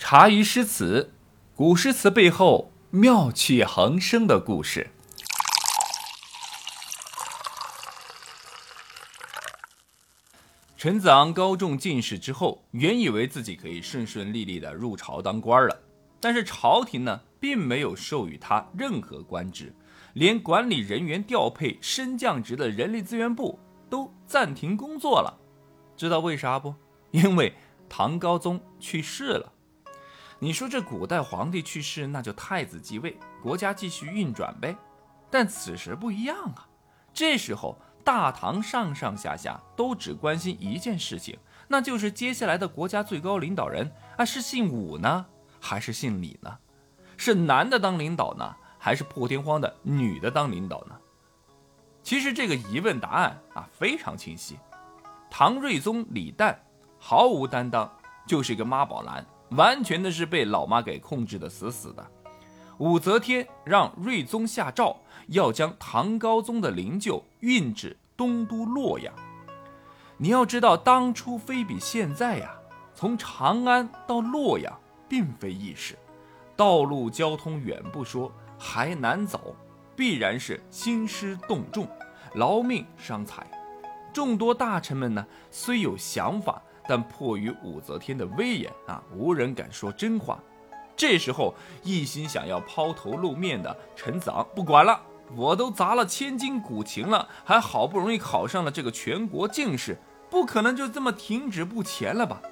茶余诗词，古诗词背后妙趣横生的故事。陈子昂高中进士之后，原以为自己可以顺顺利利的入朝当官了，但是朝廷呢，并没有授予他任何官职，连管理人员调配升降职的人力资源部都暂停工作了。知道为啥不？因为唐高宗去世了。你说这古代皇帝去世，那就太子继位，国家继续运转呗。但此时不一样啊，这时候大唐上上下下都只关心一件事情，那就是接下来的国家最高领导人啊，是姓武呢，还是姓李呢？是男的当领导呢，还是破天荒的女的当领导呢？其实这个疑问答案啊非常清晰，唐睿宗李旦毫无担当，就是一个妈宝男。完全的是被老妈给控制的死死的。武则天让睿宗下诏，要将唐高宗的灵柩运至东都洛阳。你要知道，当初非比现在呀，从长安到洛阳并非易事，道路交通远不说，还难走，必然是兴师动众，劳命伤财。众多大臣们呢，虽有想法。但迫于武则天的威严啊，无人敢说真话。这时候，一心想要抛头露面的陈子昂不管了，我都砸了千金古琴了，还好不容易考上了这个全国进士，不可能就这么停止不前了吧？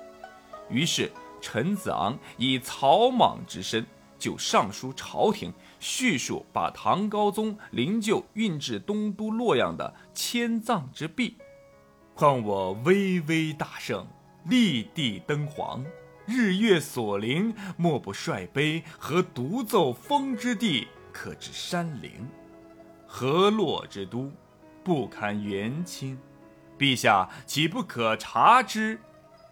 于是，陈子昂以草莽之身就上书朝廷，叙述把唐高宗灵柩运至东都洛阳的迁葬之弊，况我巍巍大圣。立地登皇，日月所临，莫不率碑和独奏风之地，可知山陵。河洛之都，不堪元清。陛下岂不可察之？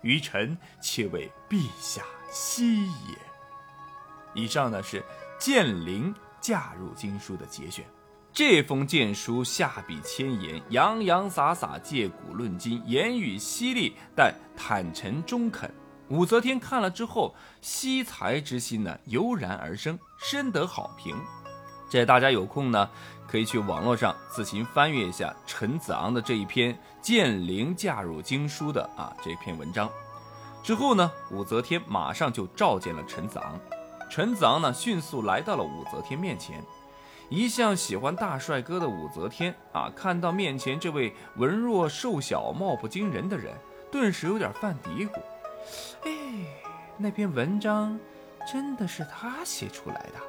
愚臣且为陛下惜也。以上呢是建陵嫁入经书的节选。这封荐书下笔千言，洋洋洒洒，借古论今，言语犀利，但坦诚中肯。武则天看了之后，惜才之心呢油然而生，深得好评。这大家有空呢，可以去网络上自行翻阅一下陈子昂的这一篇《建陵嫁入经书》的啊这篇文章。之后呢，武则天马上就召见了陈子昂。陈子昂呢，迅速来到了武则天面前。一向喜欢大帅哥的武则天啊，看到面前这位文弱瘦小、貌不惊人的人，顿时有点犯嘀咕：“哎，那篇文章真的是他写出来的？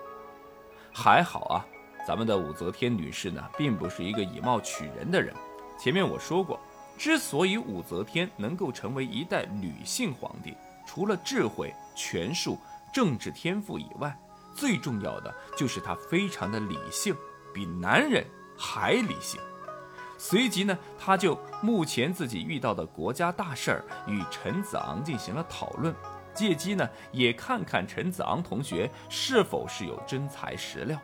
还好啊，咱们的武则天女士呢，并不是一个以貌取人的人。前面我说过，之所以武则天能够成为一代女性皇帝，除了智慧、权术、政治天赋以外，最重要的就是他非常的理性，比男人还理性。随即呢，他就目前自己遇到的国家大事儿与陈子昂进行了讨论，借机呢也看看陈子昂同学是否是有真材实料。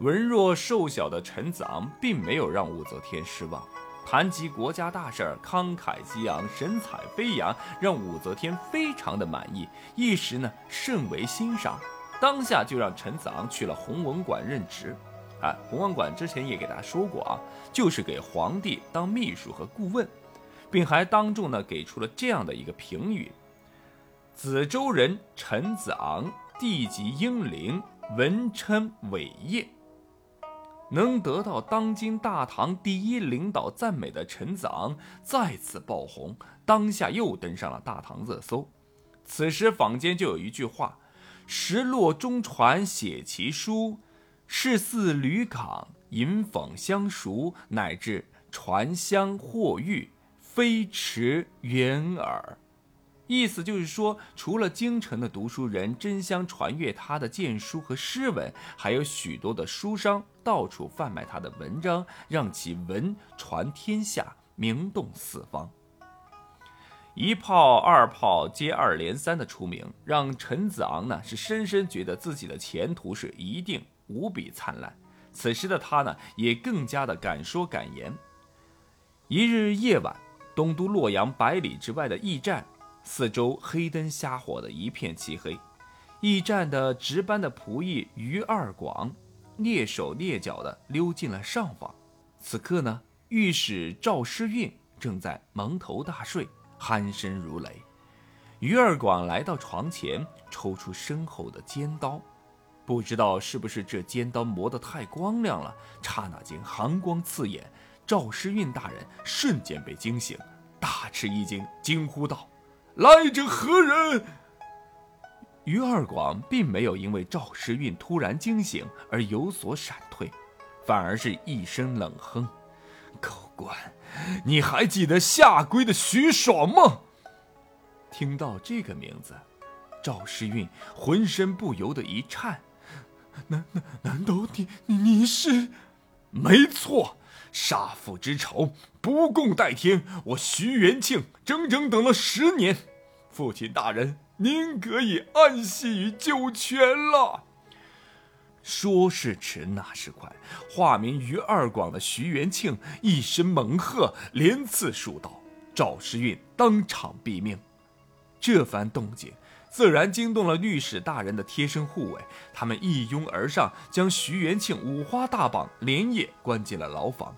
文弱瘦小的陈子昂并没有让武则天失望，谈及国家大事儿慷慨激昂，神采飞扬，让武则天非常的满意，一时呢甚为欣赏。当下就让陈子昂去了弘文馆任职，啊，弘文馆之前也给大家说过啊，就是给皇帝当秘书和顾问，并还当众呢给出了这样的一个评语：子周人陈子昂，地级英灵，文称伟业。能得到当今大唐第一领导赞美的陈子昂再次爆红，当下又登上了大唐热搜。此时坊间就有一句话。石落中传写其书，是似吕港引讽相熟，乃至传香或玉，非驰远耳。意思就是说，除了京城的读书人争相传阅他的荐书和诗文，还有许多的书商到处贩卖他的文章，让其文传天下，名动四方。一炮、二炮接二连三的出名，让陈子昂呢是深深觉得自己的前途是一定无比灿烂。此时的他呢，也更加的敢说敢言。一日夜晚，东都洛阳百里之外的驿站，四周黑灯瞎火的一片漆黑。驿站的值班的仆役于二广，蹑手蹑脚地溜进了上房。此刻呢，御史赵诗韵正在蒙头大睡，鼾声如雷。于二广来到床前，抽出身后的尖刀，不知道是不是这尖刀磨得太光亮了，刹那间寒光刺眼。赵诗韵大人瞬间被惊醒，大吃一惊，惊呼道：“来者何人？”于二广并没有因为赵诗韵突然惊醒而有所闪退，反而是一声冷哼：“狗官，你还记得下跪的徐爽吗？”听到这个名字，赵诗韵浑身不由得一颤。难难难道你你是？没错，杀父之仇不共戴天。我徐元庆整整等了十年，父亲大人。您可以安息于九泉了。说时迟，那时快，化名于二广的徐元庆一声猛喝，连刺数刀，赵时运当场毙命。这番动静自然惊动了御史大人的贴身护卫，他们一拥而上，将徐元庆五花大绑，连夜关进了牢房。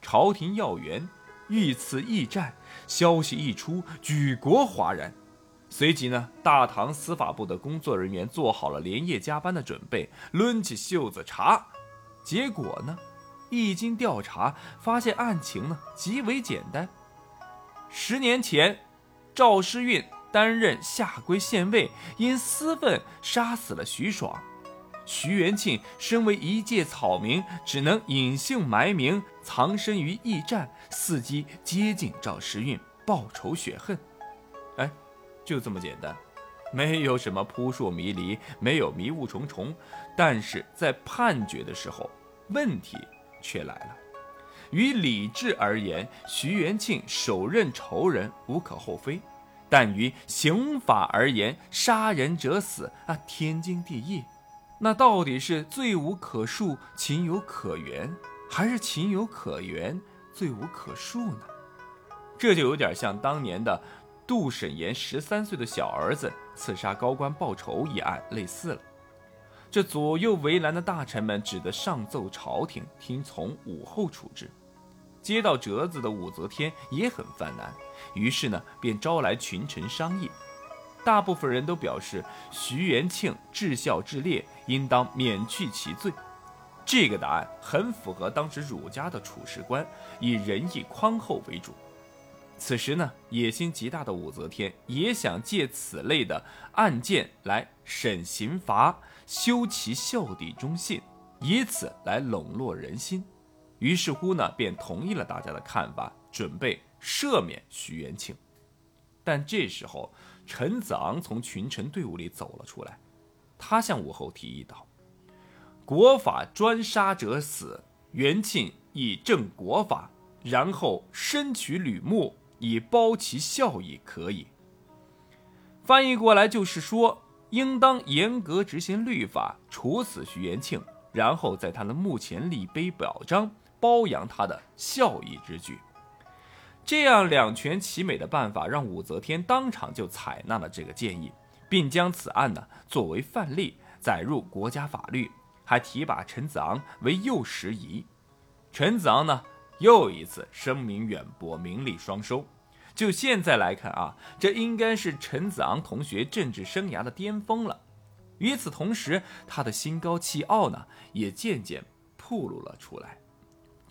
朝廷要员遇刺驿站，消息一出，举国哗然。随即呢，大唐司法部的工作人员做好了连夜加班的准备，抡起袖子查。结果呢，一经调查，发现案情呢极为简单。十年前，赵诗韵担任下归县尉，因私愤杀死了徐爽。徐元庆身为一介草民，只能隐姓埋名，藏身于驿站，伺机接近赵诗韵，报仇雪恨。哎。就这么简单，没有什么扑朔迷离，没有迷雾重重，但是在判决的时候，问题却来了。于理智而言，徐元庆手刃仇人无可厚非，但于刑法而言，杀人者死啊，天经地义。那到底是罪无可恕，情有可原，还是情有可原，罪无可恕呢？这就有点像当年的。杜审言十三岁的小儿子刺杀高官报仇一案类似了，这左右为难的大臣们只得上奏朝廷，听从武后处置。接到折子的武则天也很犯难，于是呢便招来群臣商议。大部分人都表示徐元庆至孝至烈，应当免去其罪。这个答案很符合当时儒家的处事观，以仁义宽厚为主。此时呢，野心极大的武则天也想借此类的案件来审刑罚，修其孝悌忠信，以此来笼络人心。于是乎呢，便同意了大家的看法，准备赦免徐元庆。但这时候，陈子昂从群臣队伍里走了出来，他向武后提议道：“国法专杀者死，元庆以正国法，然后身取吕木。”以包其效益可以。翻译过来就是说，应当严格执行律法，处死徐延庆，然后在他的墓前立碑表彰，褒扬他的孝义之举。这样两全其美的办法，让武则天当场就采纳了这个建议，并将此案呢作为范例载入国家法律，还提拔陈子昂为右拾遗。陈子昂呢？又一次声名远播，名利双收。就现在来看啊，这应该是陈子昂同学政治生涯的巅峰了。与此同时，他的心高气傲呢，也渐渐暴露了出来。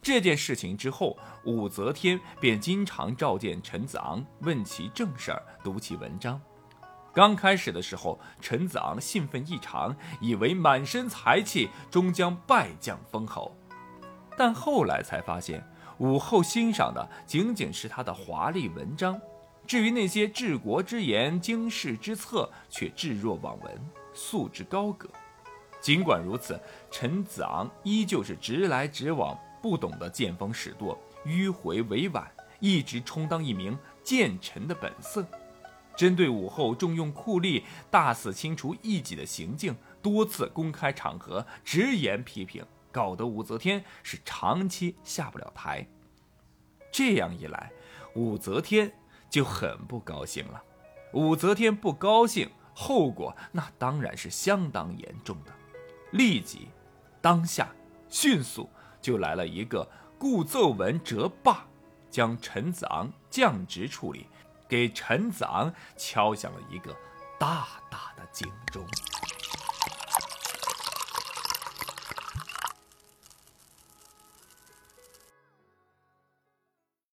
这件事情之后，武则天便经常召见陈子昂，问其正事儿，读其文章。刚开始的时候，陈子昂兴奋异常，以为满身才气终将拜将封侯，但后来才发现。武后欣赏的仅仅是他的华丽文章，至于那些治国之言、经世之策，却置若罔闻，素质高阁。尽管如此，陈子昂依旧是直来直往，不懂得见风使舵、迂回委婉，一直充当一名谏臣的本色。针对武后重用酷吏、大肆清除异己的行径，多次公开场合直言批评。搞得武则天是长期下不了台，这样一来，武则天就很不高兴了。武则天不高兴，后果那当然是相当严重的。立即，当下，迅速就来了一个故奏文折罢，将陈子昂降职处理，给陈子昂敲响了一个大大的警钟。